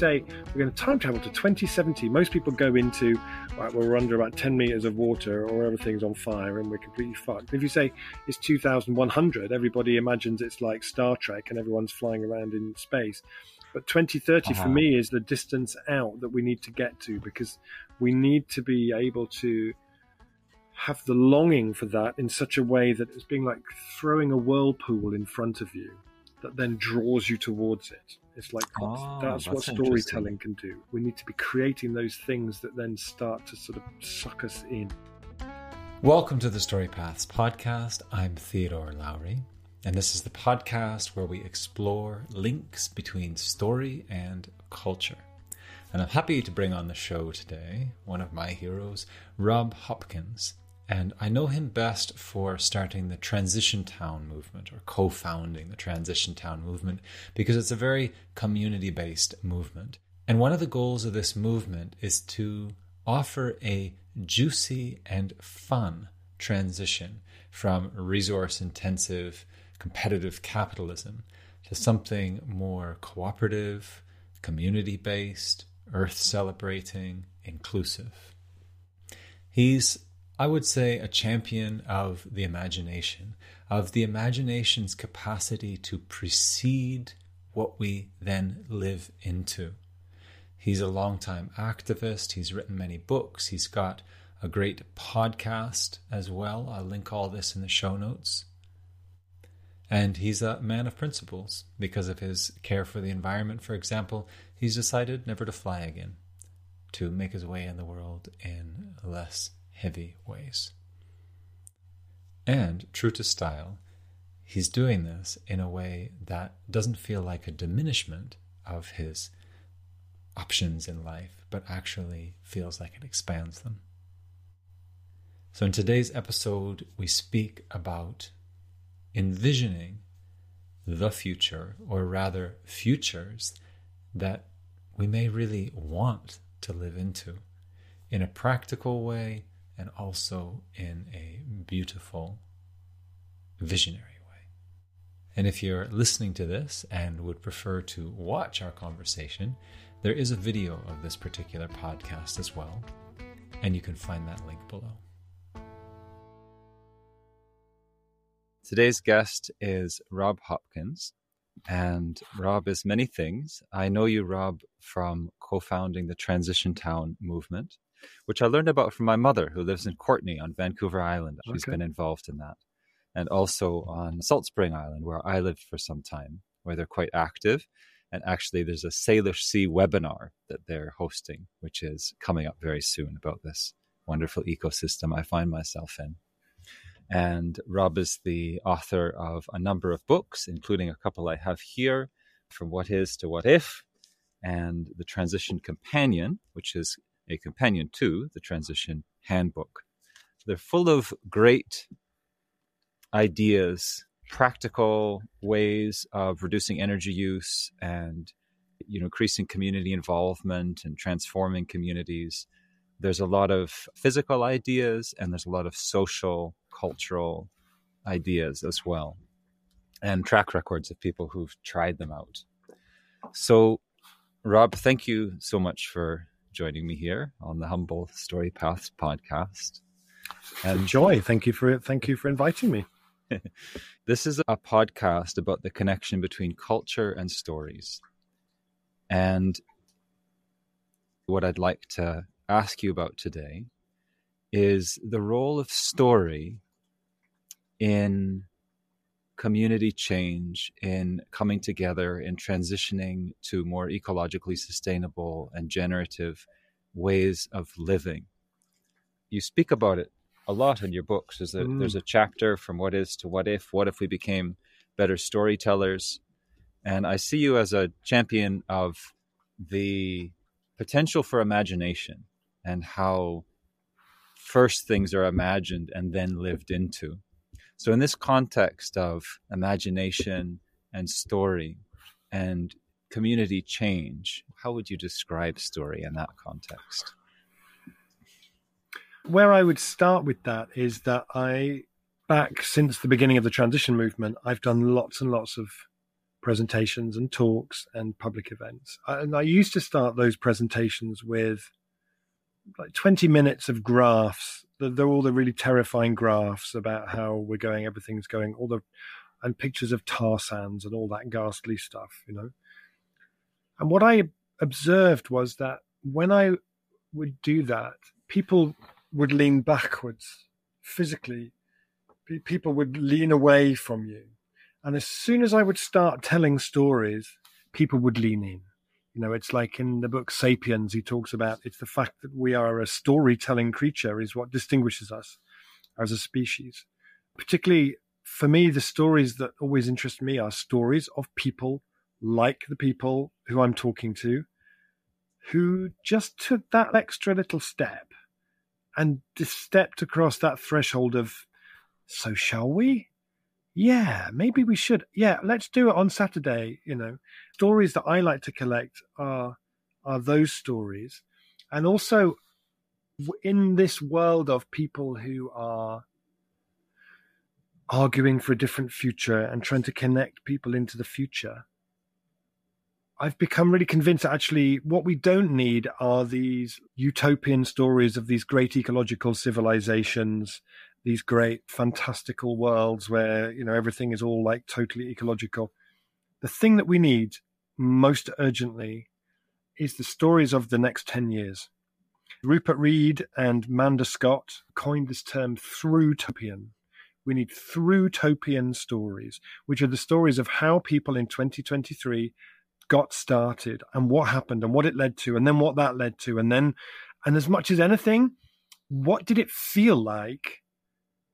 say we're going to time travel to 2070, most people go into, right, well, we're under about 10 meters of water or everything's on fire and we're completely fucked. If you say it's 2100, everybody imagines it's like Star Trek and everyone's flying around in space. But 2030 uh-huh. for me is the distance out that we need to get to because we need to be able to have the longing for that in such a way that it's being like throwing a whirlpool in front of you that then draws you towards it. It's like that's, ah, that's, what storytelling can do. We need to be creating those things that then start to sort of suck us in. Welcome to the Story Paths podcast. I'm Theodore Lowry, and this is the podcast where we explore links between story and culture. And I'm happy to bring on the show today one of my heroes, Rob Hopkins. And I know him best for starting the Transition Town movement or co founding the Transition Town movement because it's a very community based movement. And one of the goals of this movement is to offer a juicy and fun transition from resource intensive competitive capitalism to something more cooperative, community based, earth celebrating, inclusive. He's I would say, a champion of the imagination, of the imagination's capacity to precede what we then live into. He's a longtime activist. He's written many books. He's got a great podcast as well. I'll link all this in the show notes. And he's a man of principles. Because of his care for the environment, for example, he's decided never to fly again, to make his way in the world in less heavy ways. And, true to style, he's doing this in a way that doesn't feel like a diminishment of his options in life, but actually feels like it expands them. So, in today's episode, we speak about envisioning the future, or rather, futures that we may really want to live into in a practical way and also in a beautiful, visionary way. And if you're listening to this and would prefer to watch our conversation, there is a video of this particular podcast as well, and you can find that link below. Today's guest is Rob Hopkins, and Rob is many things. I know you, Rob, from co founding the Transition Town movement which I learned about from my mother, who lives in Courtenay on Vancouver Island. She's okay. been involved in that. And also on Salt Spring Island, where I lived for some time, where they're quite active. And actually, there's a Salish Sea webinar that they're hosting, which is coming up very soon about this wonderful ecosystem I find myself in. And Rob is the author of a number of books, including a couple I have here From What Is to What If, and The Transition Companion, which is a companion to the Transition Handbook. They're full of great ideas, practical ways of reducing energy use and you know increasing community involvement and transforming communities. There's a lot of physical ideas and there's a lot of social, cultural ideas as well, and track records of people who've tried them out. So, Rob, thank you so much for joining me here on the Humble Story Paths podcast. And joy, thank you for. Thank you for inviting me. this is a podcast about the connection between culture and stories. And what I'd like to ask you about today is the role of story in community change, in coming together, in transitioning to more ecologically sustainable and generative ways of living. You speak about it a lot in your books. There's a, mm. there's a chapter from what is to what if. What if we became better storytellers? And I see you as a champion of the potential for imagination and how first things are imagined and then lived into. So, in this context of imagination and story and community change, how would you describe story in that context? Where I would start with that is that I, back since the beginning of the transition movement, I've done lots and lots of presentations and talks and public events. And I used to start those presentations with like 20 minutes of graphs. They're all the really terrifying graphs about how we're going, everything's going, all the and pictures of tar sands and all that ghastly stuff, you know. And what I observed was that when I would do that, people would lean backwards physically. People would lean away from you. And as soon as I would start telling stories, people would lean in. You know, it's like in the book Sapiens, he talks about it's the fact that we are a storytelling creature is what distinguishes us as a species. Particularly for me, the stories that always interest me are stories of people like the people who I'm talking to, who just took that extra little step and stepped across that threshold of, so shall we? Yeah, maybe we should. Yeah, let's do it on Saturday. You know, stories that I like to collect are are those stories, and also in this world of people who are arguing for a different future and trying to connect people into the future. I've become really convinced that actually what we don't need are these utopian stories of these great ecological civilizations, these great fantastical worlds where, you know, everything is all like totally ecological. The thing that we need most urgently is the stories of the next 10 years. Rupert Read and Manda Scott coined this term thrutopian we need thrutopian stories, which are the stories of how people in 2023 got started and what happened and what it led to, and then what that led to. And then, and as much as anything, what did it feel like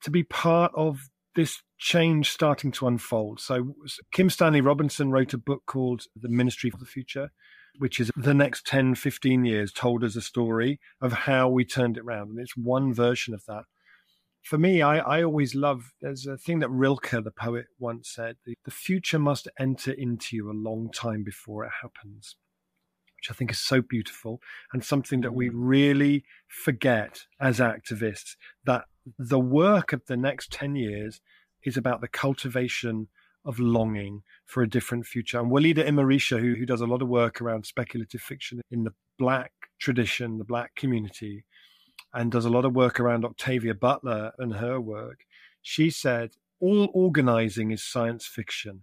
to be part of this change starting to unfold? So, Kim Stanley Robinson wrote a book called The Ministry for the Future which is the next 10, 15 years told as a story of how we turned it around. And it's one version of that for me, I, I always love, there's a thing that Rilke, the poet, once said the, the future must enter into you a long time before it happens, which I think is so beautiful and something that we mm. really forget as activists that the work of the next 10 years is about the cultivation of longing for a different future. And Walidah Imarisha, who, who does a lot of work around speculative fiction in the Black tradition, the Black community, and does a lot of work around Octavia Butler and her work, she said, all organizing is science fiction,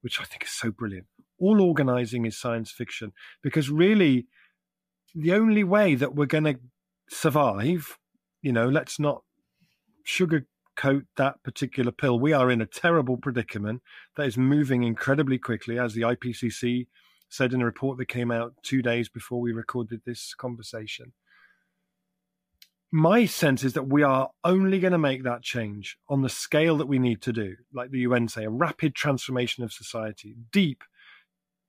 which I think is so brilliant. All organizing is science fiction because really the only way that we're going to survive, you know, let's not sugarcoat that particular pill. We are in a terrible predicament that is moving incredibly quickly, as the IPCC said in a report that came out two days before we recorded this conversation my sense is that we are only going to make that change on the scale that we need to do, like the UN say, a rapid transformation of society, deep,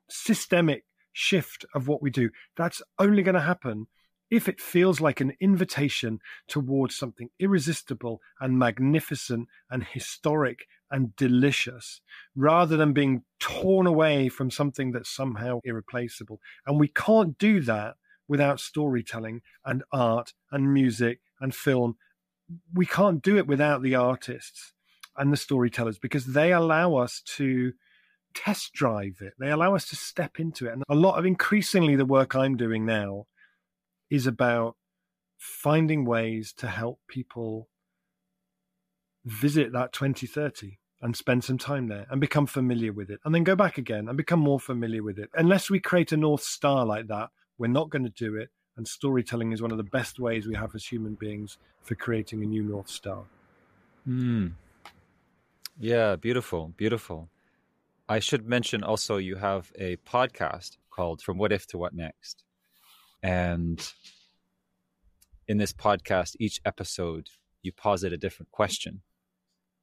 systemic shift of what we do. That's only going to happen if it feels like an invitation towards something irresistible and magnificent and historic and delicious, rather than being torn away from something that's somehow irreplaceable. And we can't do that without storytelling and art and music and film. We can't do it without the artists and the storytellers because they allow us to test drive it. They allow us to step into it. And a lot of increasingly the work I'm doing now is about finding ways to help people visit that 2030 and spend some time there and become familiar with it and then go back again and become more familiar with it. Unless we create a North Star like that, we're not going to do it. And storytelling is one of the best ways we have as human beings for creating a new North Star. Hmm. Yeah, beautiful, beautiful. I should mention also you have a podcast called From What If to What Next. And in this podcast, each episode, you posit a different question.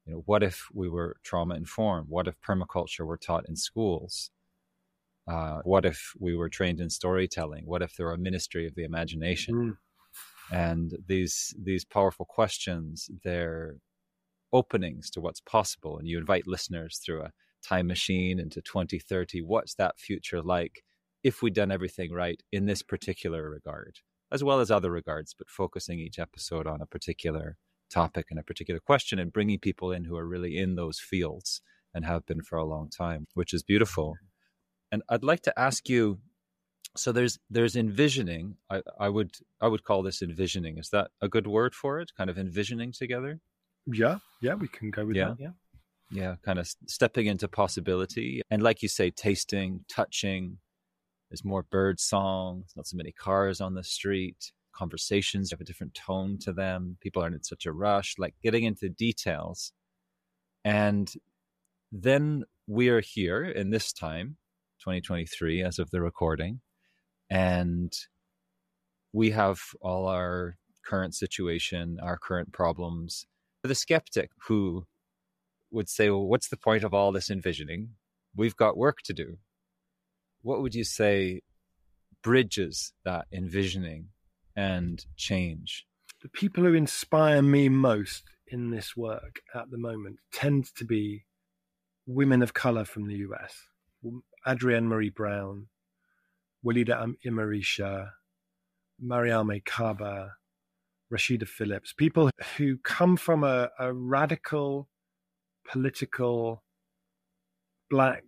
You know, what if we were trauma informed? What if permaculture were taught in schools? Uh, what if we were trained in storytelling? What if there were a ministry of the imagination? Mm. And these these powerful questions, they're openings to what's possible. And you invite listeners through a time machine into 2030. What's that future like if we'd done everything right in this particular regard, as well as other regards, but focusing each episode on a particular topic and a particular question and bringing people in who are really in those fields and have been for a long time, which is beautiful. And I'd like to ask you so there's there's envisioning. I, I would I would call this envisioning. Is that a good word for it? Kind of envisioning together? Yeah, yeah, we can go with yeah. that. Yeah. Yeah, kind of stepping into possibility. And like you say, tasting, touching. There's more bird song, not so many cars on the street. Conversations have a different tone to them. People aren't in such a rush, like getting into details. And then we are here in this time, 2023, as of the recording, and we have all our current situation, our current problems. For The skeptic who would say, well, what's the point of all this envisioning? We've got work to do. What would you say bridges that envisioning and change? The people who inspire me most in this work at the moment tend to be women of color from the US. Adrienne Maree Brown, Walidah Imarisha, Mariame Kaba, Rasheedah Phillips, people who come from a, a radical political black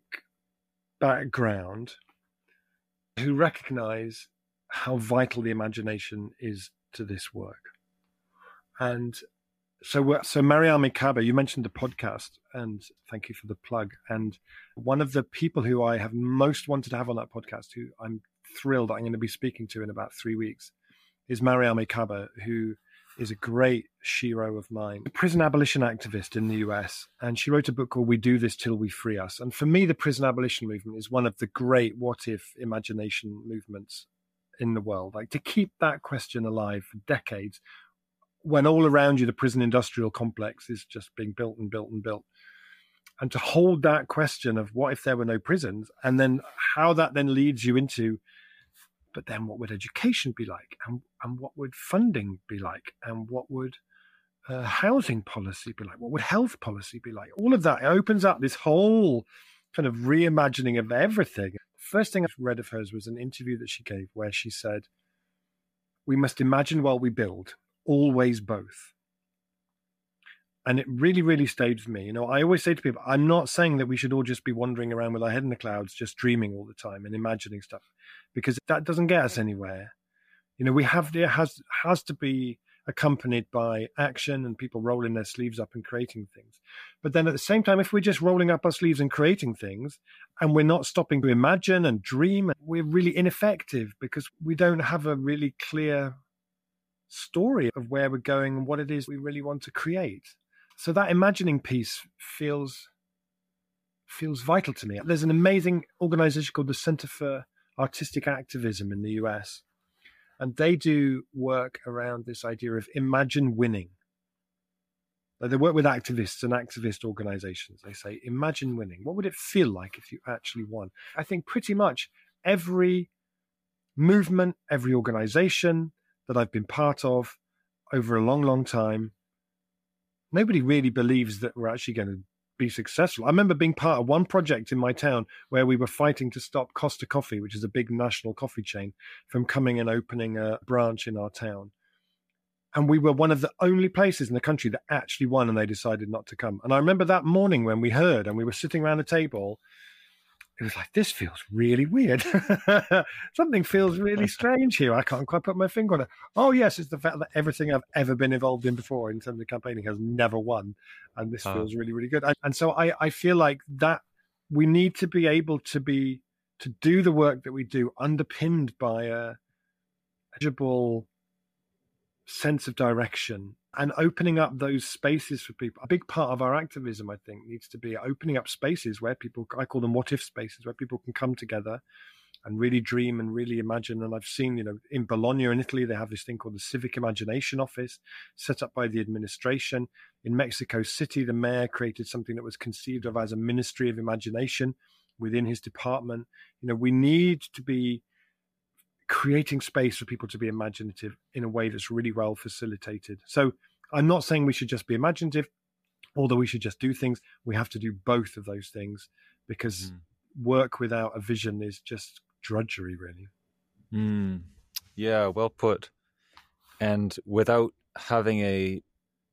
background who recognize how vital the imagination is to this work. And so, so Mariame Kaba, you mentioned the podcast, and thank you for the plug. And one of the people who I have most wanted to have on that podcast, who I'm thrilled I'm going to be speaking to in about three weeks, is Mariame Kaba, who is a great shero of mine, a prison abolition activist in the US, and she wrote a book called We Do This Till We Free Us. And for me, the prison abolition movement is one of the great what if imagination movements in the world. Like to keep that question alive for decades when all around you the prison industrial complex is just being built and built and built. And to hold that question of what if there were no prisons, and then how that then leads you into but then what would education be like? And, and what would funding be like? And what would uh, housing policy be like? What would health policy be like? All of that opens up this whole kind of reimagining of everything. First thing i read of hers was an interview that she gave where she said we must imagine while we build always both and it really really stayed with me. You know i always say to people i'm not saying that we should all just be wandering around with our head in the clouds just dreaming all the time and imagining stuff because that doesn't get us anywhere. You know we have there has has to be accompanied by action and people rolling their sleeves up and creating things. But then at the same time if we're just rolling up our sleeves and creating things and we're not stopping to imagine and dream we're really ineffective because we don't have a really clear story of where we're going and what it is we really want to create so that imagining piece feels feels vital to me. There's an amazing organization called the Center for Artistic Activism in the US, and they do work around this idea of imagine winning. They work with activists and activist organizations. They say, imagine winning. What would it feel like if you actually won? I think pretty much every movement, every organization that I've been part of over a long, long time nobody really believes that we're actually going to be successful. I remember being part of one project in my town where we were fighting to stop Costa Coffee, which is a big national coffee chain, from coming and opening a branch in our town. And we were one of the only places in the country that actually won, and they decided not to come. And I remember that morning when we heard, and we were sitting around a table, it was like this feels really weird. Something feels really strange here. I can't quite put my finger on it. Oh yes, it's the fact that everything I've ever been involved in before in terms of campaigning has never won, and this oh. feels really really good. And, and so I I feel like that we need to be able to be to do the work that we do underpinned by a measurable sense of direction and opening up those spaces for people. A big part of our activism, I think, needs to be opening up spaces where people, I call them what if spaces, where people can come together and really dream and really imagine. And I've seen, you know, in Bologna in Italy, they have this thing called the Civic Imagination Office set up by the administration. In Mexico City, the mayor created something that was conceived of as a Ministry of Imagination within his department. You know, we need to be creating space for people to be imaginative in a way that's really well facilitated. So I'm not saying we should just be imaginative, although we should just do things. We have to do both of those things because mm. work without a vision is just drudgery, really. Mm. Yeah, well put. And without having a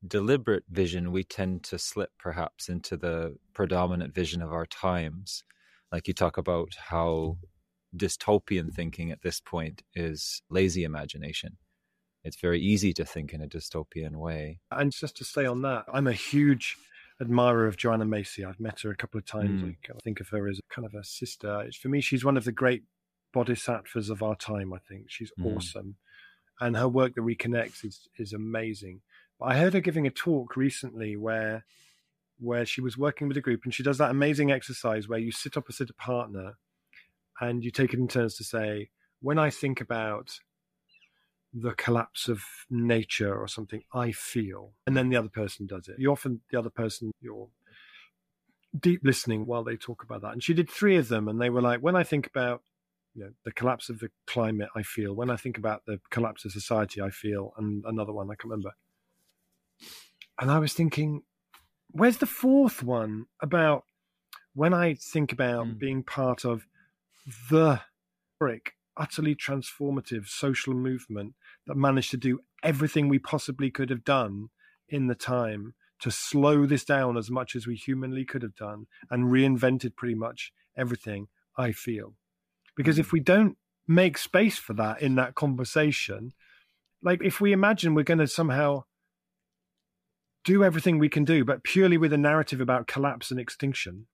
deliberate vision, we tend to slip perhaps into the predominant vision of our times. Like you talk about how dystopian thinking at this point is lazy imagination. It's very easy to think in a dystopian way. And just to stay on that, I'm a huge admirer of Joanna Macy. I've met her a couple of times. Mm. I think of her as kind of a sister. For me, she's one of the great bodhisattvas of our time. I think she's mm. awesome, and her work that reconnects is is amazing. But I heard her giving a talk recently where where she was working with a group, and she does that amazing exercise where you sit opposite a partner, and you take it in turns to say, "When I think about." the collapse of nature or something I feel, and then the other person does it. You often the other person you're deep listening while they talk about that. And she did three of them, and they were like, when I think about you know, the collapse of the climate, I feel. When I think about the collapse of society, I feel. And another one I can't remember. And I was thinking, where's the fourth one about when I think about mm. being part of the brick, utterly transformative social movement that managed to do everything we possibly could have done in the time to slow this down as much as we humanly could have done and reinvented pretty much everything I feel. Because if hmm. we don't make space for that in that conversation, like if we imagine we're going to somehow do everything we can do, but purely with a narrative about collapse and extinction,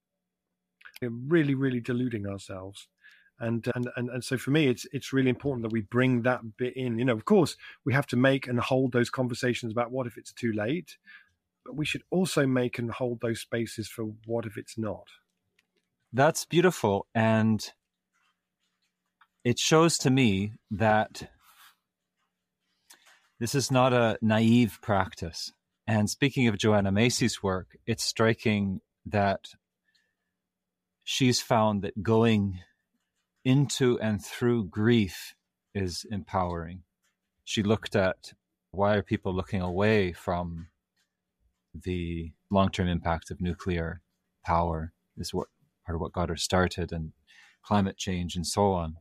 we're really, really deluding ourselves and, and and and so for me it's it's really important that we bring that bit in. You know of course we have to make and hold those conversations about what if it's too late but we should also make and hold those spaces for what if it's not. That's beautiful and it shows to me that this is not a naive practice. And speaking of joanna macy's work it's striking that she's found that going into and through grief is empowering. She looked at why are people looking away from the long-term impact of nuclear power is what part of what got her started and climate change and so on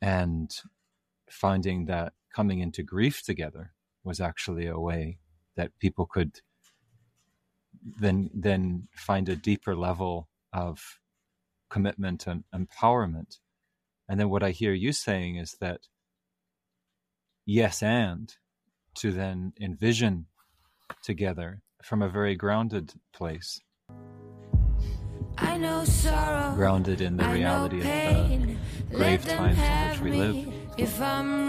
and finding that coming into grief together was actually a way that people could then then find a deeper level of commitment and empowerment and then what I hear you saying is that yes, and to then envision together from a very grounded place. I know sorrow, grounded in the reality of the grave times in which we live. If I'm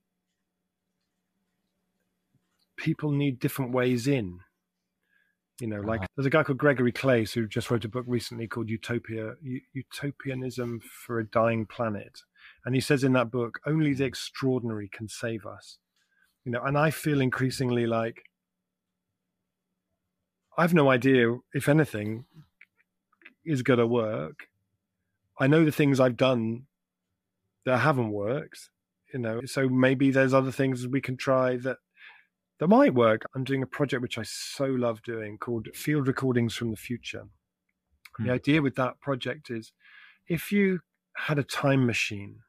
people need different ways in. You know, like uh-huh. there's a guy called Gregory Claeys who just wrote a book recently called Utopia, Utopianism for a Dying Planet. And he says in that book, only the extraordinary can save us. You know, and I feel increasingly like I've no idea if anything is going to work. I know the things I've done that haven't worked you know so maybe there's other things we can try that that might work. I'm doing a project which i so love doing called field recordings from the future. Hmm. the idea with that project is if you had a time machine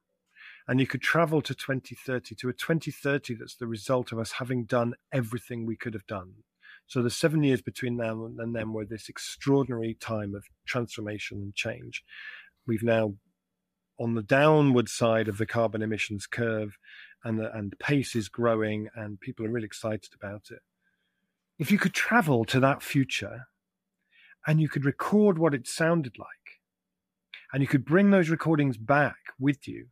and you could travel to 2030 to a 2030 that's the result of us having done everything we could have done. So the seven years between now and then were this extraordinary time of transformation and change. We've now on the downward side of the carbon emissions curve, and the, and the pace is growing, and people are really excited about it. if you could travel to that future and you could record what it sounded like, and you could bring those recordings back with you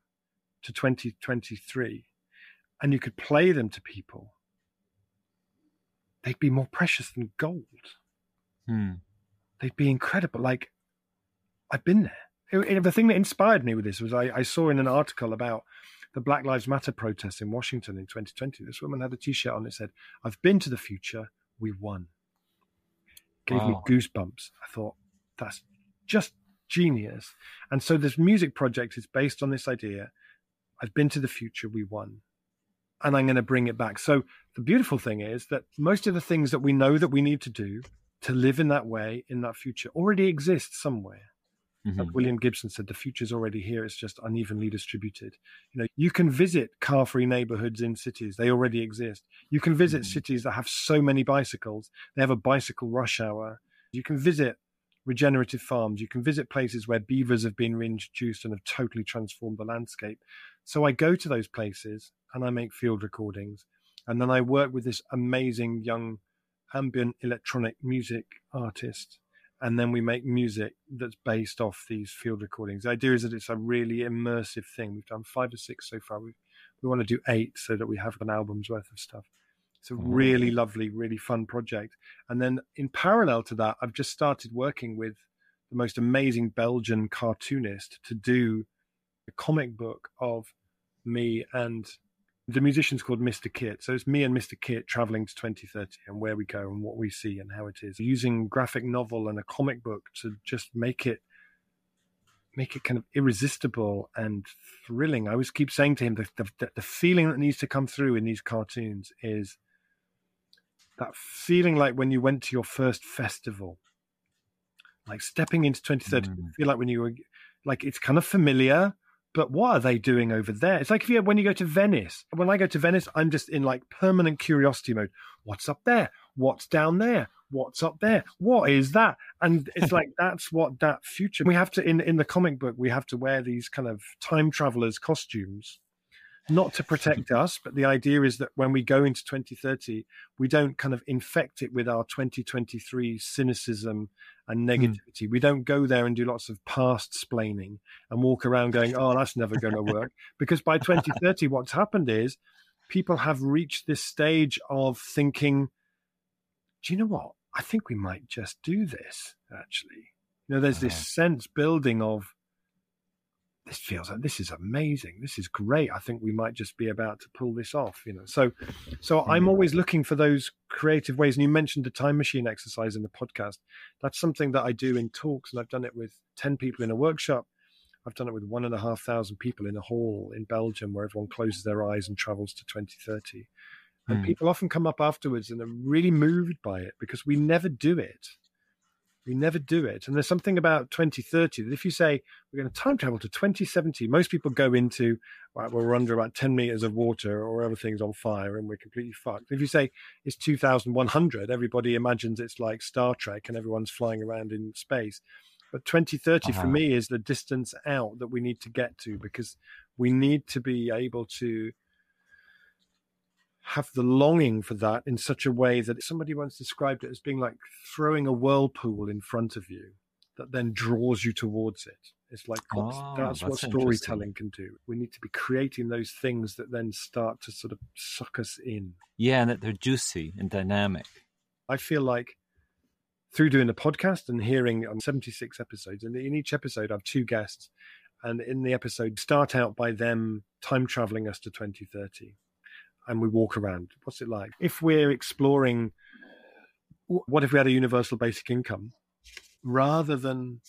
to 2023, and you could play them to people, they'd be more precious than gold. Hmm. They'd be incredible. Like, I've been there. It, it, the thing that inspired me with this was I, I saw in an article about the Black Lives Matter protests in Washington in 2020. This woman had a T-shirt on that said, "I've been to the future. We won." Gave wow. me goosebumps. I thought that's just genius. And so this music project is based on this idea. I've been to the future. We won. And I'm going to bring it back. So the beautiful thing is that most of the things that we know that we need to do to live in that way in that future already exist somewhere. Mm-hmm. William Gibson said, the future's already here. It's just unevenly distributed. You know, you can visit car-free neighborhoods in cities. They already exist. You can visit mm-hmm. cities that have so many bicycles. They have a bicycle rush hour. You can visit regenerative farms. You can visit places where beavers have been reintroduced and have totally transformed the landscape. So I go to those places and I make field recordings. And then I work with this amazing young ambient electronic music artist and then we make music that's based off these field recordings. The idea is that it's a really immersive thing. We've done five or six so far. We we want to do eight so that we have an album's worth of stuff. It's a really lovely, really fun project. And then in parallel to that, I've just started working with the most amazing Belgian cartoonist to do a comic book of me and the musician's called Mr. Kit. So it's me and Mr. Kit traveling to 2030 and where we go and what we see and how it is. Using graphic novel and a comic book to just make it make it kind of irresistible and thrilling. I always keep saying to him the, the, the feeling that needs to come through in these cartoons is that feeling like when you went to your first festival, like stepping into 2030, mm. feel like when you were like it's kind of familiar, but what are they doing over there? It's like if you when you go to Venice. When I go to Venice, I'm just in like permanent curiosity mode. What's up there? What's down there? What's up there? What is that? And it's like that's what that future. We have to in in the comic book. We have to wear these kind of time travelers costumes not to protect us, but the idea is that when we go into 2030, we don't kind of infect it with our 2023 cynicism and hmm. negativity. Mm. We don't go there and do lots of past splaining and walk around going, oh, that's never going to work. because by 2030, what's happened is people have reached this stage of thinking, do you know what? I think we might just do this, actually. You know, there's uh-huh. this sense building of, this feels like this is amazing. This is great. I think we might just be about to pull this off, you know. So so I'm mm. always looking for those creative ways. And you mentioned the time machine exercise in the podcast. That's something that I do in talks, and I've done it with 10 people in a workshop. I've done it with one and a half thousand people in a hall in Belgium where everyone closes their eyes and travels to 2030. And mm. people often come up afterwards and are really moved by it because we never do it. We never do it. And there's something about 2030 that if you say we're going to time travel to 2070, most people go into, right, well, we're under about 10 meters of water or everything's on fire and we're completely fucked. If you say it's 2100, everybody imagines it's like Star Trek and everyone's flying around in space. But 2030 uh-huh. for me is the distance out that we need to get to because we need to be able to have the longing for that in such a way that somebody once described it as being like throwing a whirlpool in front of you that then draws you towards it. It's like oh, that's, that's, what storytelling can do. We need to be creating those things that then start to sort of suck us in. Yeah, and that they're juicy and dynamic. I feel like through doing the podcast and hearing on 76 episodes, and in each episode I have two guests, and in the episode start out by them time traveling us to 2030 and we walk around. What's it like? If we're exploring, what if we had a universal basic income rather than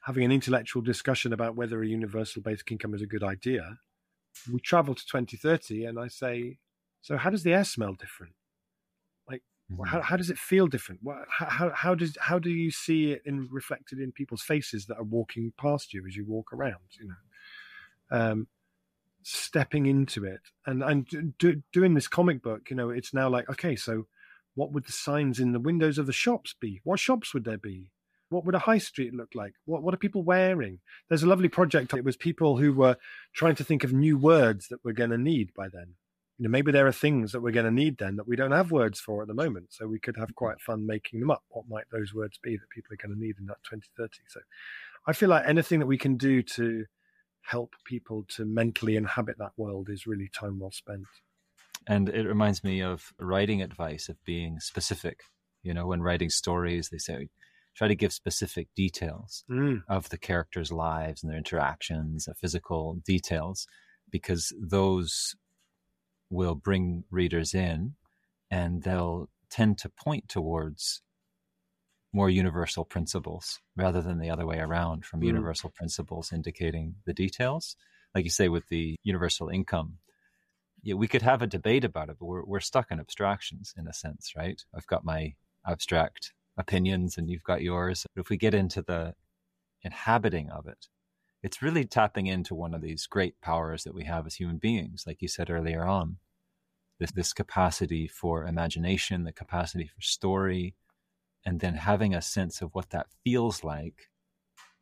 having an intellectual discussion about whether a universal basic income is a good idea? We travel to 2030 and I say, so how does the air smell different? Like, mm-hmm. how, how does it feel different? How, how, does, how do you see it in reflected in people's faces that are walking past you as you walk around? You know, um, stepping into it and and do, doing this comic book you know it's now like okay so what would the signs in the windows of the shops be what shops would there be what would a high street look like what what are people wearing there's a lovely project it was people who were trying to think of new words that we're going to need by then you know, maybe there are things that we're going to need then that we don't have words for at the moment. So we could have quite fun making them up. What might those words be that people are going to need in that 2030? So I feel like anything that we can do to help people to mentally inhabit that world is really time well spent. And it reminds me of writing advice of being specific. You know, when writing stories, they say try to give specific details Mm. of the characters' lives and their interactions, the physical details, because those will bring readers in and they'll tend to point towards more universal principles rather than the other way around from Mm. universal principles indicating the details. Like you say with the universal income, yeah, we could have a debate about it, but we're, we're stuck in abstractions in a sense, right? I've got my abstract opinions and you've got yours. But if we get into the inhabiting of it, it's really tapping into one of these great powers that we have as human beings, like you said earlier on. This, this capacity for imagination, the capacity for story, and then having a sense of what that feels like,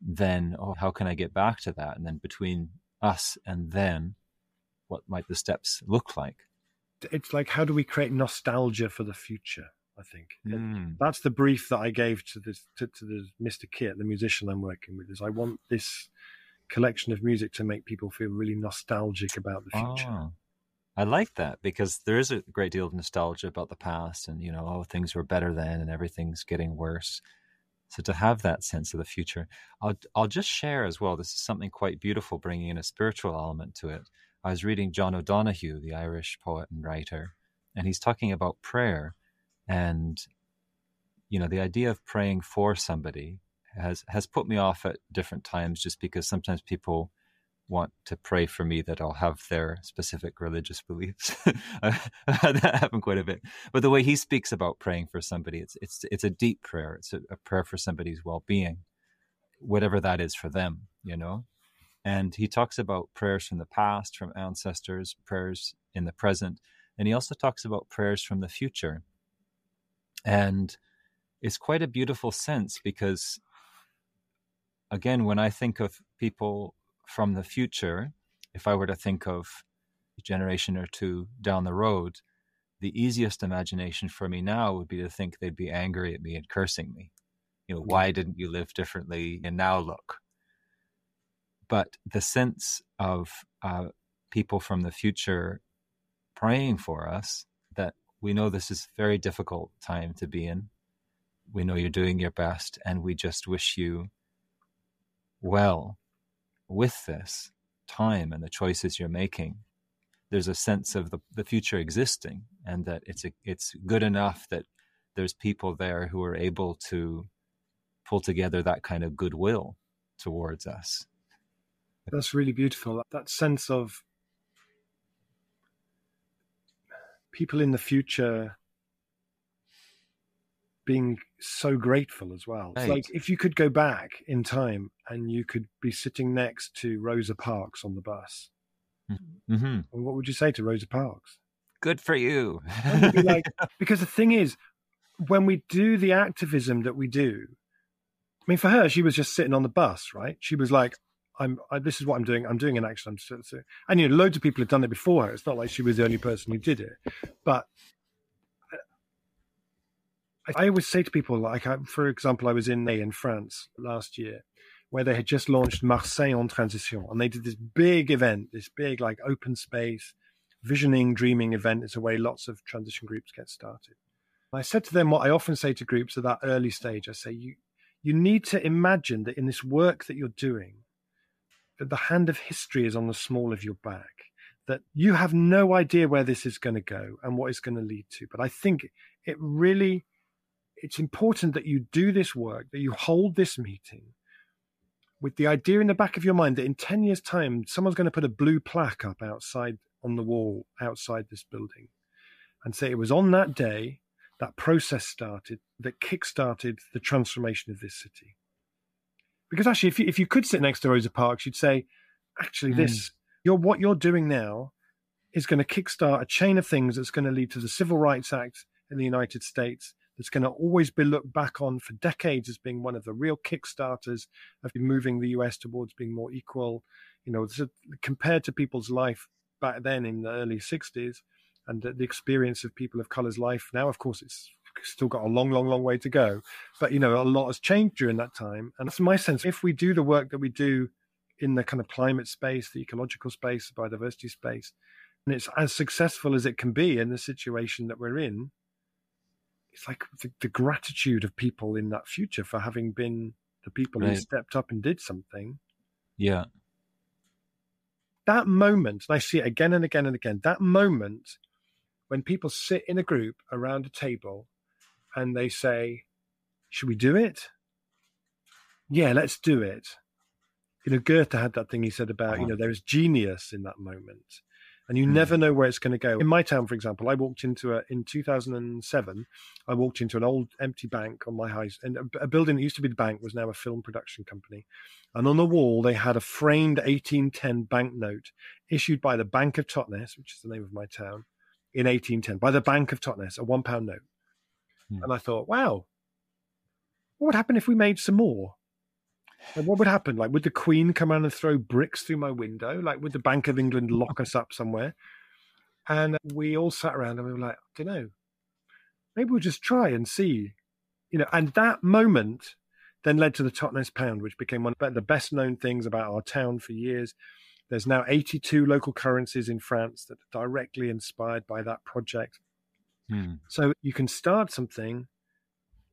then, oh, how can I get back to that? And then between us and then, what might the steps look like? It's like, how do we create nostalgia for the future? I think Mm. that's the brief that I gave to this to, to the Mr. Kit, the musician I'm working with. Is I want this collection of music to make people feel really nostalgic about the future. Ah, I like that because there is a great deal of nostalgia about the past and, you know, oh, things were better then and everything's getting worse. So to have that sense of the future, I'll, I'll just share as well. This is something quite beautiful, bringing in a spiritual element to it. I was reading John O'Donohue, the Irish poet and writer, and he's talking about prayer and, you know, the idea of praying for somebody has, has put me off at different times just because sometimes people want to pray for me that I'll have their specific religious beliefs. That happen quite a bit. But the way he speaks about praying for somebody, it's it's it's a deep prayer. It's a, a prayer for somebody's well being, whatever that is for them, you know. And he talks about prayers from the past, from ancestors, prayers in the present, and he also talks about prayers from the future. And it's quite a beautiful sense because again, when I think of people from the future, if I were to think of a generation or two down the road, the easiest imagination for me now would be to think they'd be angry at me and cursing me. You know, why didn't you live differently? And now look. But the sense of uh, people from the future praying for us that we know this is a very difficult time to be in. We know you're doing your best, and we just wish you well with this time and the choices you're making there's a sense of the, the future existing and that it's a, it's good enough that there's people there who are able to pull together that kind of goodwill towards us That's really beautiful. That sense of people in the future being so grateful as well. Right. like if you could go back in time and you could be sitting next to Rosa Parks on the bus, mm-hmm. well, what would you say to Rosa Parks? good for you be like, because the thing is, when we do the activism that we do, I mean, for her, she was just sitting on the bus, right? She was like, "I'm. I, this is what I'm doing. I'm doing an action." I'm so, and you know, loads of people have done it before her. It's not like she was the only person who did it. But I, always say to people, like, I, for example, I was in in France last year, where they had just launched Marseille en Transition, and they did this big event, this big like open space visioning, dreaming event. It's a way lots of transition groups get started. I said to them what I often say to groups at that early stage. I say, you, you need to imagine that in this work that you're doing, that the hand of history is on the small of your back, that you have no idea where this is going to go and what it's going to lead to. But I think it really, it's important that you do this work, that you hold this meeting with the idea in the back of your mind that in 10 years' time, someone's going to put a blue plaque up outside on the wall outside this building and say it was on that day that process started that kick-started the transformation of this city. Because actually, if you, if you could sit next to Rosa Parks, you'd say, actually, Mm. this you're what you're doing now is going to kickstart a chain of things that's going to lead to the Civil Rights Act in the United States. That's going to always be looked back on for decades as being one of the real kickstarters of moving the US towards being more equal. You know, compared to people's life back then in the early 60s, and the, the experience of people of color's life now. Of course, it's still got a long, long, long way to go, but you know, a lot has changed during that time. And that's my sense. If we do the work that we do in the kind of climate space, the ecological space, the biodiversity space, and it's as successful as it can be in the situation that we're in, it's like the, the gratitude of people in that future for having been the people right. who stepped up and did something. Yeah. That moment, and I see it again and again and again, that moment when people sit in a group around a table and they say, Should we do it? Yeah, let's do it. You know, Goethe had that thing he said about, uh-huh. you know, there is genius in that moment and you mm. never know where it's going to go. In my town, for example, I walked into a in 2007. I walked into an old empty bank on my high, and a, a, building that used to be the bank was now a film production company. And on the wall, they had a framed 1810 banknote issued by the Bank of Totnes, which is the name of my town, in 1810 by the Bank of Totnes, a one pound note. Mm. And I thought, wow, what would happen if we made some more? What would happen? Like, would the Queen come around and throw bricks through my window? Like, would the Bank of England lock us up somewhere? And we all sat around and we were like, I don't know. Maybe we'll just try and see. You know, and that moment then led to the Totnes Pound, which became one of the best known things about our town for years. There's now 82 local currencies in France that are directly inspired by that project. Hmm. So you can start something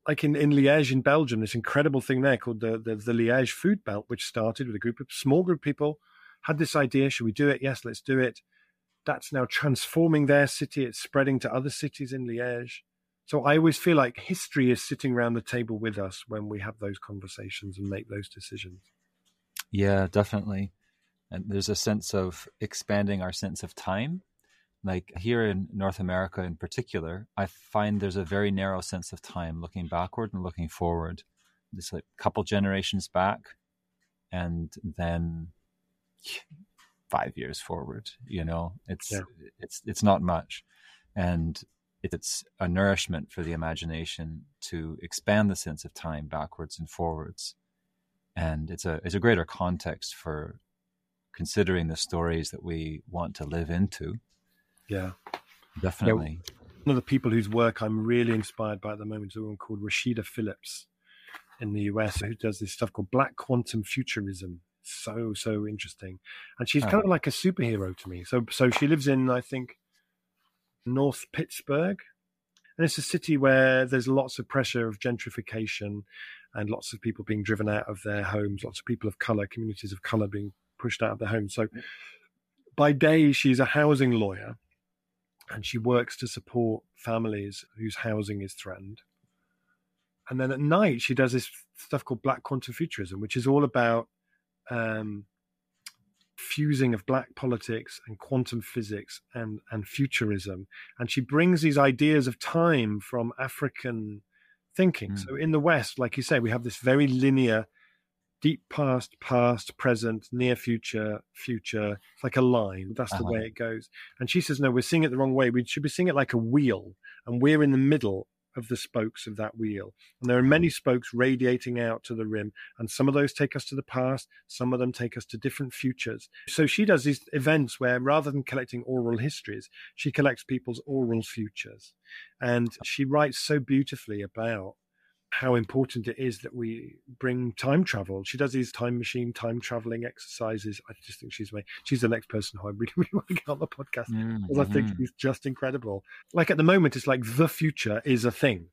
like in, in Liège in Belgium, this incredible thing there called the, the, the Liège Food Belt, which started with a group of small group of people, had this idea, should we do it? Yes, let's do it. That's now transforming their city. It's spreading to other cities in Liège. So I always feel like history is sitting around the table with us when we have those conversations and make those decisions. Yeah, definitely. And there's a sense of expanding our sense of time like here in North America in particular, I find there's a very narrow sense of time looking backward and looking forward. It's like a couple generations back and then five years forward, you know, it's, yeah. it's, it's not much. And it's a nourishment for the imagination to expand the sense of time backwards and forwards. And it's a, it's a greater context for considering the stories that we want to live into yeah, definitely. Yeah, one of the people whose work I'm really inspired by at the moment is a woman called Rasheedah Phillips in the US who does this stuff called Black Quantum Futurism. So so interesting, and she's oh. kind of like a superhero to me. So so she lives in I think North Pittsburgh, and it's a city where there's lots of pressure of gentrification and lots of people being driven out of their homes, lots of people of color, communities of color being pushed out of their homes. So by day, she's a housing lawyer and she works to support families whose housing is threatened. And then at night, she does this stuff called Black Quantum Futurism, which is all about um, fusing of black politics and quantum physics and, and futurism. And she brings these ideas of time from African thinking. Mm. So in the West, like you say, we have this very linear deep past, past, present, near future, future. It's like a line. That's the uh-huh. way it goes. And she says, no, we're seeing it the wrong way. We should be seeing it like a wheel, and we're in the middle of the spokes of that wheel. And there are many spokes radiating out to the rim, and some of those take us to the past, some of them take us to different futures. So she does these events where rather than collecting oral histories, she collects people's oral futures. And she writes so beautifully about how important it is that we bring time travel. She does these time machine, time traveling exercises. I just think she's my, she's the next person who I really, really want to get on the podcast mm-hmm. because I think she's just incredible. Like at the moment, it's like the future is a thing.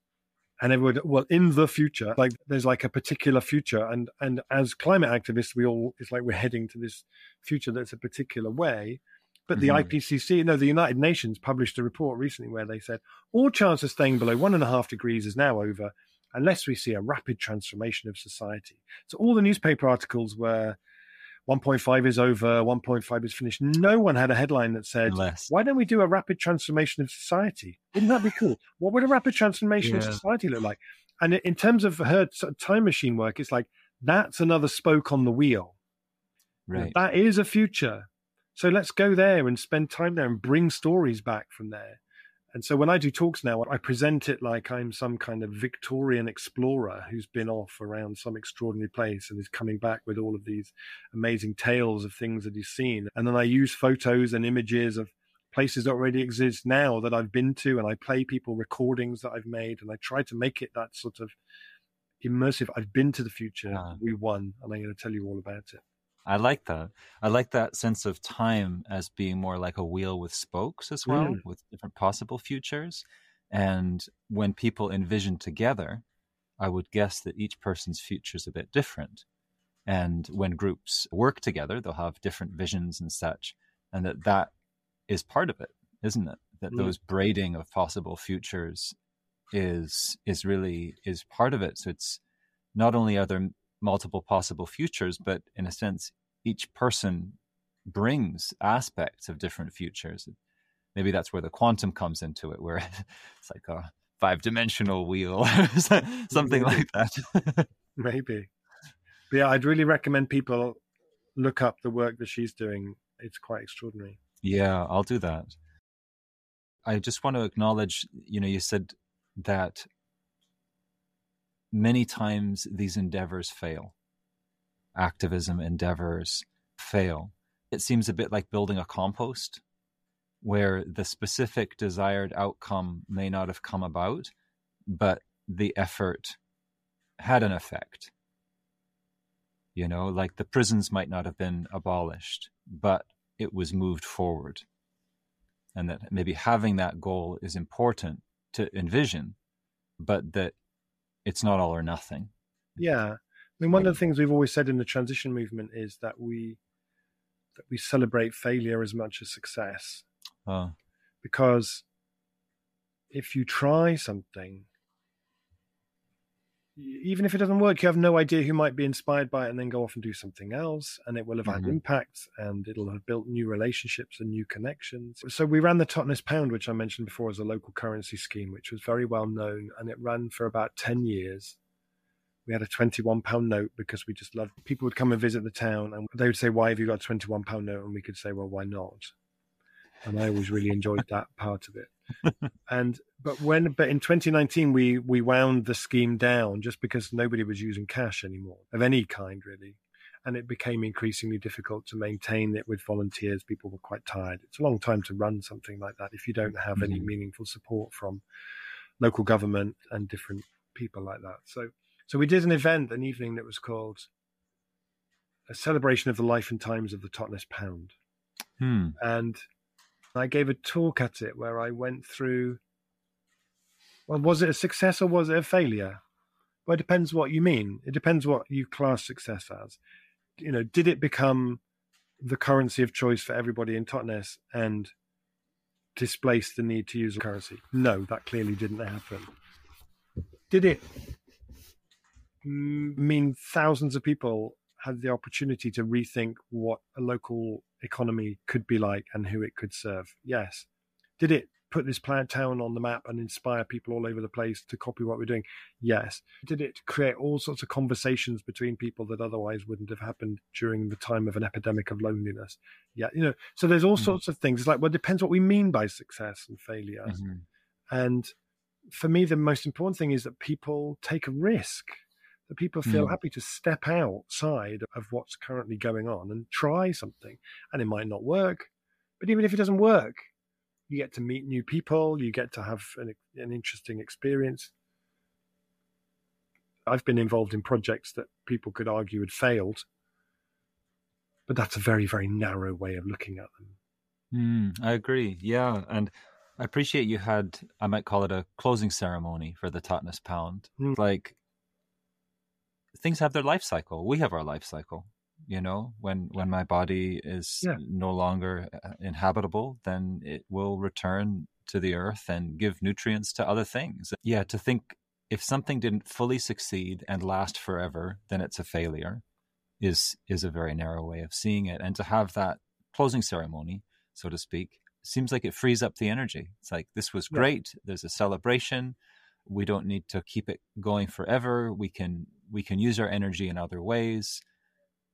And everyone, well, in the future, like there's like a particular future, and and as climate activists, we all it's like we're heading to this future that's a particular way. But the mm-hmm. IPCC, no, the United Nations published a report recently where they said all chance of staying below one and a half degrees is now over unless we see a rapid transformation of society. So all the newspaper articles were 1.5 is over, 1.5 is finished. No one had a headline that said, Unless. "Why don't we do a rapid transformation of society?" Wouldn't that be cool? What would a rapid transformation yeah. of society look like? And in terms of her time machine work, it's like that's another spoke on the wheel. Right. That is a future. So let's go there and spend time there and bring stories back from there. And so when I do talks now, I present it like I'm some kind of Victorian explorer who's been off around some extraordinary place and is coming back with all of these amazing tales of things that he's seen. And then I use photos and images of places that already exist now that I've been to, and I play people recordings that I've made, and I try to make it that sort of immersive. I've been to the future. Yeah. We won, and I'm going to tell you all about it. I like that. I like that sense of time as being more like a wheel with spokes as well, Mm. with different possible futures. And when people envision together, I would guess that each person's future is a bit different. And when groups work together, they'll have different visions and such, and that that is part of it, isn't it? That Mm. those braiding of possible futures is is really is part of it. So it's not only are there multiple possible futures, but in a sense, each person brings aspects of different futures. Maybe that's where the quantum comes into it, where it's like a five dimensional wheel, something like that. Maybe. But yeah, I'd really recommend people look up the work that she's doing. It's quite extraordinary. yeah, I'll do that. I just want to acknowledge, you know, you said that many times these endeavors fail. Activism endeavors fail. It seems a bit like building a compost where the specific desired outcome may not have come about, but the effort had an effect. You know, like the prisons might not have been abolished, but it was moved forward. And that maybe having that goal is important to envision, but that it's not all or nothing. Yeah. I mean, one of the things we've always said in the transition movement is that we that we celebrate failure as much as success. Uh, Because if you try something, even if it doesn't work, you have no idea who might be inspired by it and then go off and do something else. And it will have had Mhm. impact and it'll have built new relationships and new connections. So we ran the Totnes Pound, which I mentioned before, as a local currency scheme, which was very well known. And it ran for about 10 years. We had a 21 pound note because we just loved people would come and visit the town and they would say, Why have you got a 21 pound note? And we could say, Well, why not? And I always really enjoyed that part of it. And but when but in 2019 we we wound the scheme down just because nobody was using cash anymore of any kind really. And it became increasingly difficult to maintain it with volunteers. People were quite tired. It's a long time to run something like that if you don't have any Mhm. meaningful support from local government and different people like that. So so we did an event an evening that was called a celebration of the life and times of the Totnes Pound. Hmm. and I gave a talk at it where I went through. Well, was it a success or was it a failure? Well, it depends what you mean. It depends what you class success as. You know, did it become the currency of choice for everybody in Totnes and displace the need to use a currency? No, that clearly didn't happen. Did it mean thousands of people had the opportunity to rethink what a local economy could be like and who it could serve? Yes. Did it put this plant town on the map and inspire people all over the place to copy what we're doing? Yes. Did it create all sorts of conversations between people that otherwise wouldn't have happened during the time of an epidemic of loneliness? Yeah. You know, so there's all Mhm. sorts of things. It's like, well, it depends what we mean by success and failure. Mhm. And for me, the most important thing is that people take a risk, that people feel Mm. happy to step outside of what's currently going on and try something. And it might not work, but even if it doesn't work, you get to meet new people, you get to have an, an interesting experience. I've been involved in projects that people could argue had failed, but that's a very, very narrow way of looking at them. Mm, I agree. Yeah, and I appreciate you had. I might call it a closing ceremony for the Totnes Pound. Mm. Like things have their life cycle. We have our life cycle. You know, when when my body is Yeah. no longer uh, inhabitable, then it will return to the earth and give nutrients to other things. Yeah, to think if something didn't fully succeed and last forever, then it's a failure. Is is a very narrow way of seeing it, and to have that closing ceremony so to speak, seems like it frees up the energy. It's like this was great. There's a celebration. We don't need to keep it going forever. We can we can use our energy in other ways,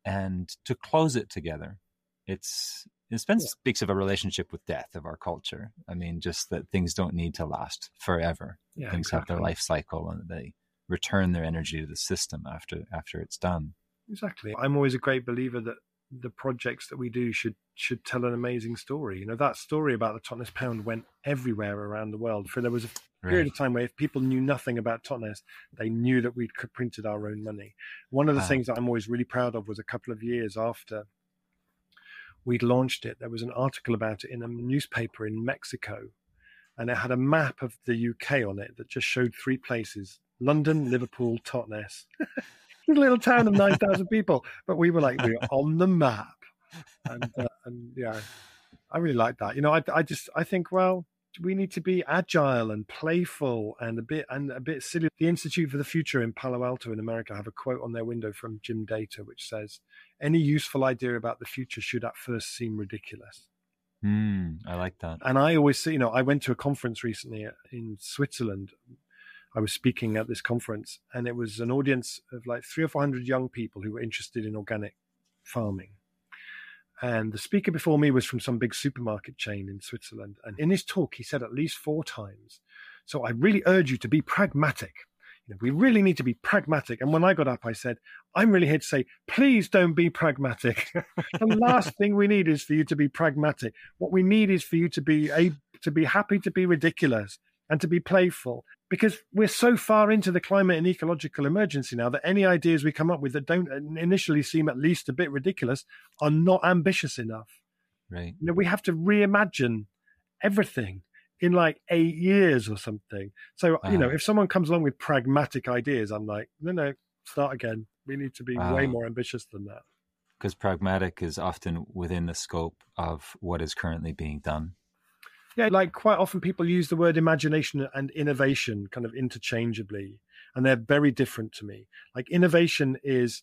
and to close it together. It's it spends, Yeah. speaks of a relationship with death of our culture. I mean, just that things don't need to last forever. Yeah, things have their life cycle, and they return their energy to the system after after it's done. Exactly. I'm always a great believer that the projects that we do should should tell an amazing story. You know, that story about the Totnes pound went everywhere around the world. For there was a right. period of time where if people knew nothing about Totnes, they knew that we'd printed our own money. One of the wow. things that I'm always really proud of was a couple of years after we'd launched it, there was an article about it in a newspaper in Mexico, and it had a map of the UK on it that just showed three places: London, Liverpool, Totnes. a little town of 9,000 people. But we were like, we are on the map. And, uh, and yeah, I really like that. You know, I, I just, I think, well, we need to be agile and playful and a bit and a bit silly. The Institute for the Future in Palo Alto in America have a quote on their window from Jim Dator which says, "Any useful idea about the future should at first seem ridiculous." Mm, I like that. And I always see, you know, I went to a conference recently in Switzerland I was speaking at this conference, and it was an audience of like three or four hundred young people who were interested in organic farming. And the speaker before me was from some big supermarket chain in Switzerland. And in his talk, he said at least four times, So I really urge you to be pragmatic. You know, we really need to be pragmatic. And when I got up, I said, I'm really here to say, please don't be pragmatic. the last thing we need is for you to be pragmatic. What we need is for you to be a, to be happy to be ridiculous and to be playful because we're so far into the climate and ecological emergency now that any ideas we come up with that don't initially seem at least a bit ridiculous are not ambitious enough. Right. You know, we have to reimagine everything in like eight years or something. So, uh-huh. you know, if someone comes along with pragmatic ideas, I'm like, no, no, start again. We need to be uh-huh. way more ambitious than that. Because pragmatic is often within the scope of what is currently being done yeah, like quite often people use the word imagination and innovation kind of interchangeably, and they're very different to me. Like innovation is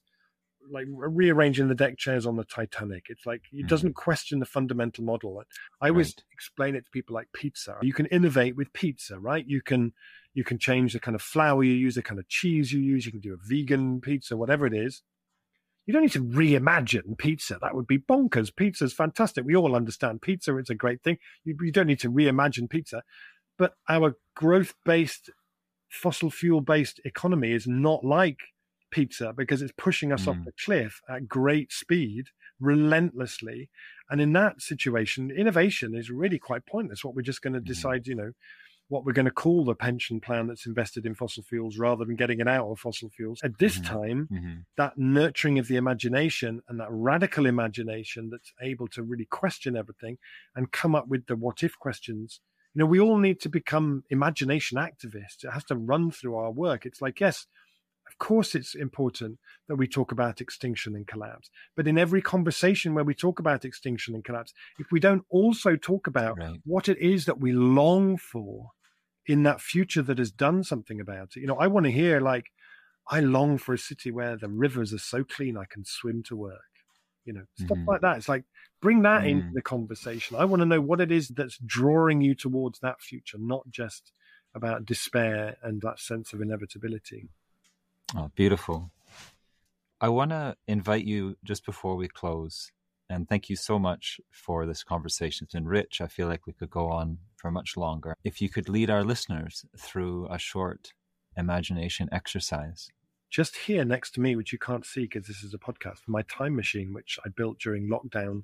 like rearranging the deck chairs on the Titanic. It's like it mm. doesn't question the fundamental model. I always right. explain it to people like pizza. You can innovate with pizza, right? You can you can change the kind of flour you use, the kind of cheese you use. You can do a vegan pizza, whatever it is. You don't need to reimagine pizza. That would be bonkers. Pizza's fantastic. We all understand pizza. It's a great thing. You, you don't need to reimagine pizza. But our growth based, fossil fuel based economy is not like pizza because it's pushing us mm. off the cliff at great speed, relentlessly. And in that situation, innovation is really quite pointless. What we're just going to mm. decide, you know, what we're going to call the pension plan that's invested in fossil fuels rather than getting it out of fossil fuels. At this mm-hmm. time, mm-hmm. that nurturing of the imagination and that radical imagination that's able to really question everything and come up with the what if questions. You know, we all need to become imagination activists. It has to run through our work. It's like, yes, of course, it's important that we talk about extinction and collapse. But in every conversation where we talk about extinction and collapse, if we don't also talk about right. what it is that we long for in that future that has done something about it, you know, I want to hear like, I long for a city where the rivers are so clean I can swim to work. You know, stuff mm-hmm. like that. It's like bring that mm. into the conversation. I want to know what it is that's drawing you towards that future, not just about despair and that sense of inevitability. Oh, beautiful. I want to invite you just before we close, and thank you so much for this conversation. It's been rich. I feel like we could go on for much longer. If you could lead our listeners through a short imagination exercise. Just here next to me, which you can't see because this is a podcast, my time machine, which I built during lockdown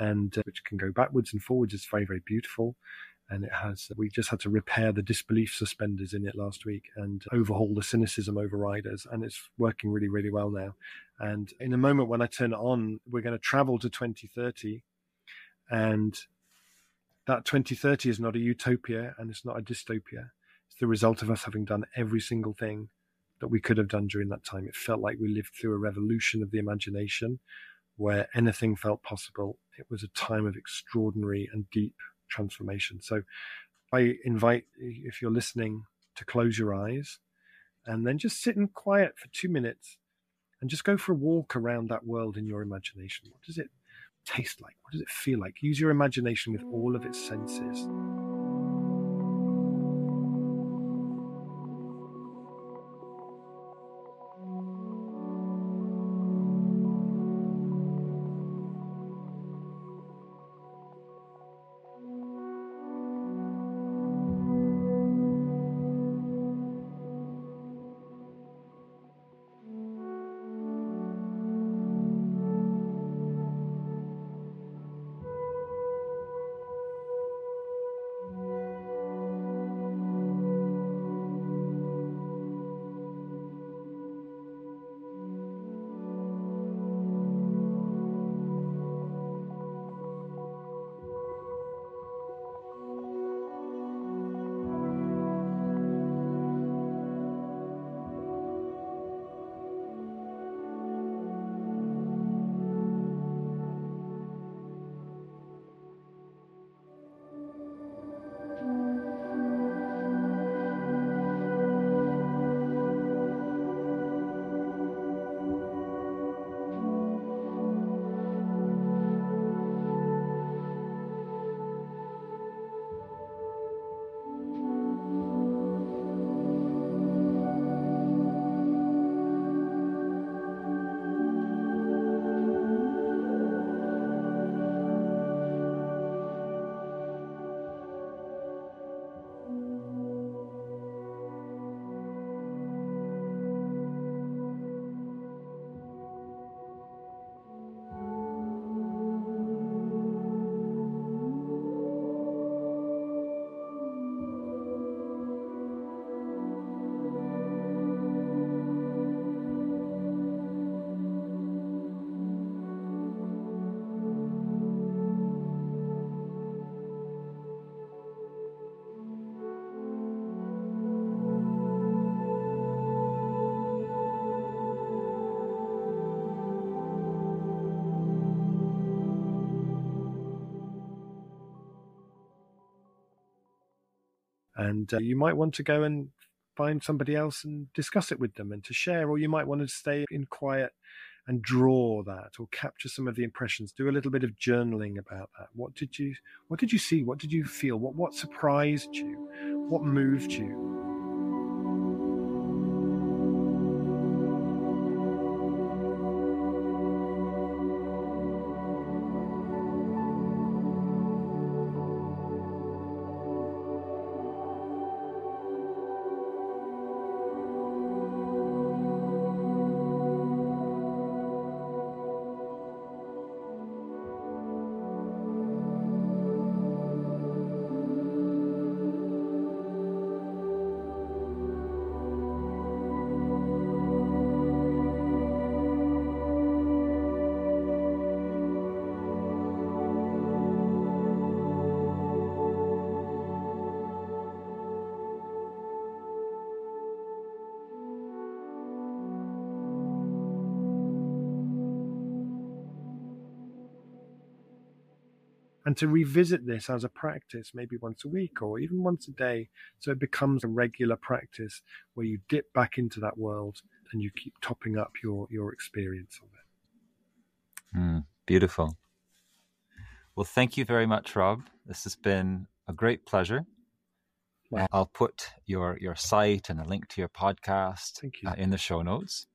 and uh, which can go backwards and forwards. It's very, very beautiful and it has we just had to repair the disbelief suspenders in it last week and overhaul the cynicism overriders and it's working really really well now. And in a moment when i turn it on we're going to travel to 2030 and that 2030 is not a utopia and it's not a dystopia. It's the result of us having done every single thing that we could have done during that time. It felt like we lived through a revolution of the imagination where anything felt possible. It was a time of extraordinary and deep transformation. So I invite, if you're listening, to close your eyes and then just sit in quiet for two minutes and just go for a walk around that world in your imagination. What does it taste like? What does it feel like? Use your imagination with all of its senses. And uh, you might want to go and find somebody else and discuss it with them and to share, or you might want to stay in quiet and draw that or capture some of the impressions. Do a little bit of journaling about that. What did you what did you see? What did you feel? What what surprised you? What moved you to revisit this as a practice, maybe once a week or even once a day. So it becomes a regular practice where you dip back into that world and you keep topping up your, your experience of it. Mm, beautiful. Well, thank you very much, Rob. This has been a great pleasure. Wow. I'll put your, your site and a link to your podcast you. Uh, in the show notes.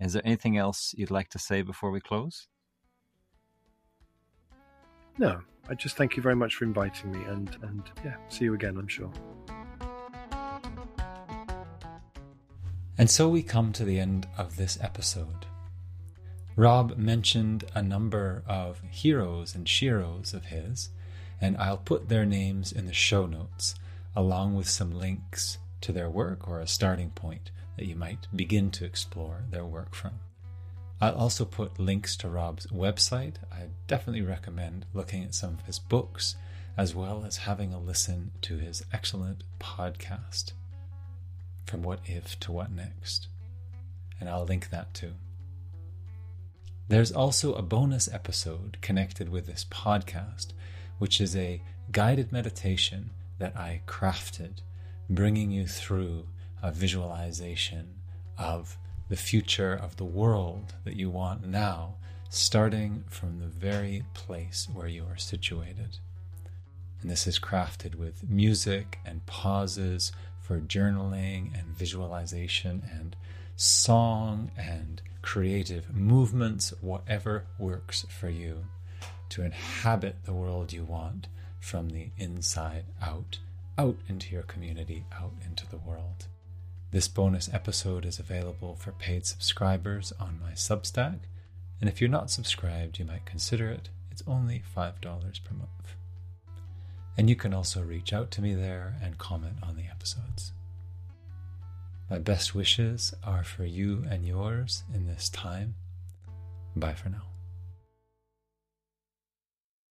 Is there anything else you'd like to say before we close? No, I just thank you very much for inviting me, and and yeah, see you again. I'm sure. And so we come to the end of this episode. Rob mentioned a number of heroes and sheroes of his, and I'll put their names in the show notes, along with some links to their work or a starting point that you might begin to explore their work from. I'll also put links to Rob's website. I definitely recommend looking at some of his books, as well as having a listen to his excellent podcast, From What If to What Next. And I'll link that too. There's also a bonus episode connected with this podcast, which is a guided meditation that I crafted, bringing you through a visualization of the future of the world that you want now, starting from the very place where you are situated. And this is crafted with music and pauses for journaling and visualization and song and creative movements, whatever works for you, to inhabit the world you want from the inside out, out into your community, out into the world. This bonus episode is available for paid subscribers on my Substack, and if you're not subscribed, you might consider it. It's only $5 per month. And you can also reach out to me there and comment on the episodes. My best wishes are for you and yours in this time. Bye for now.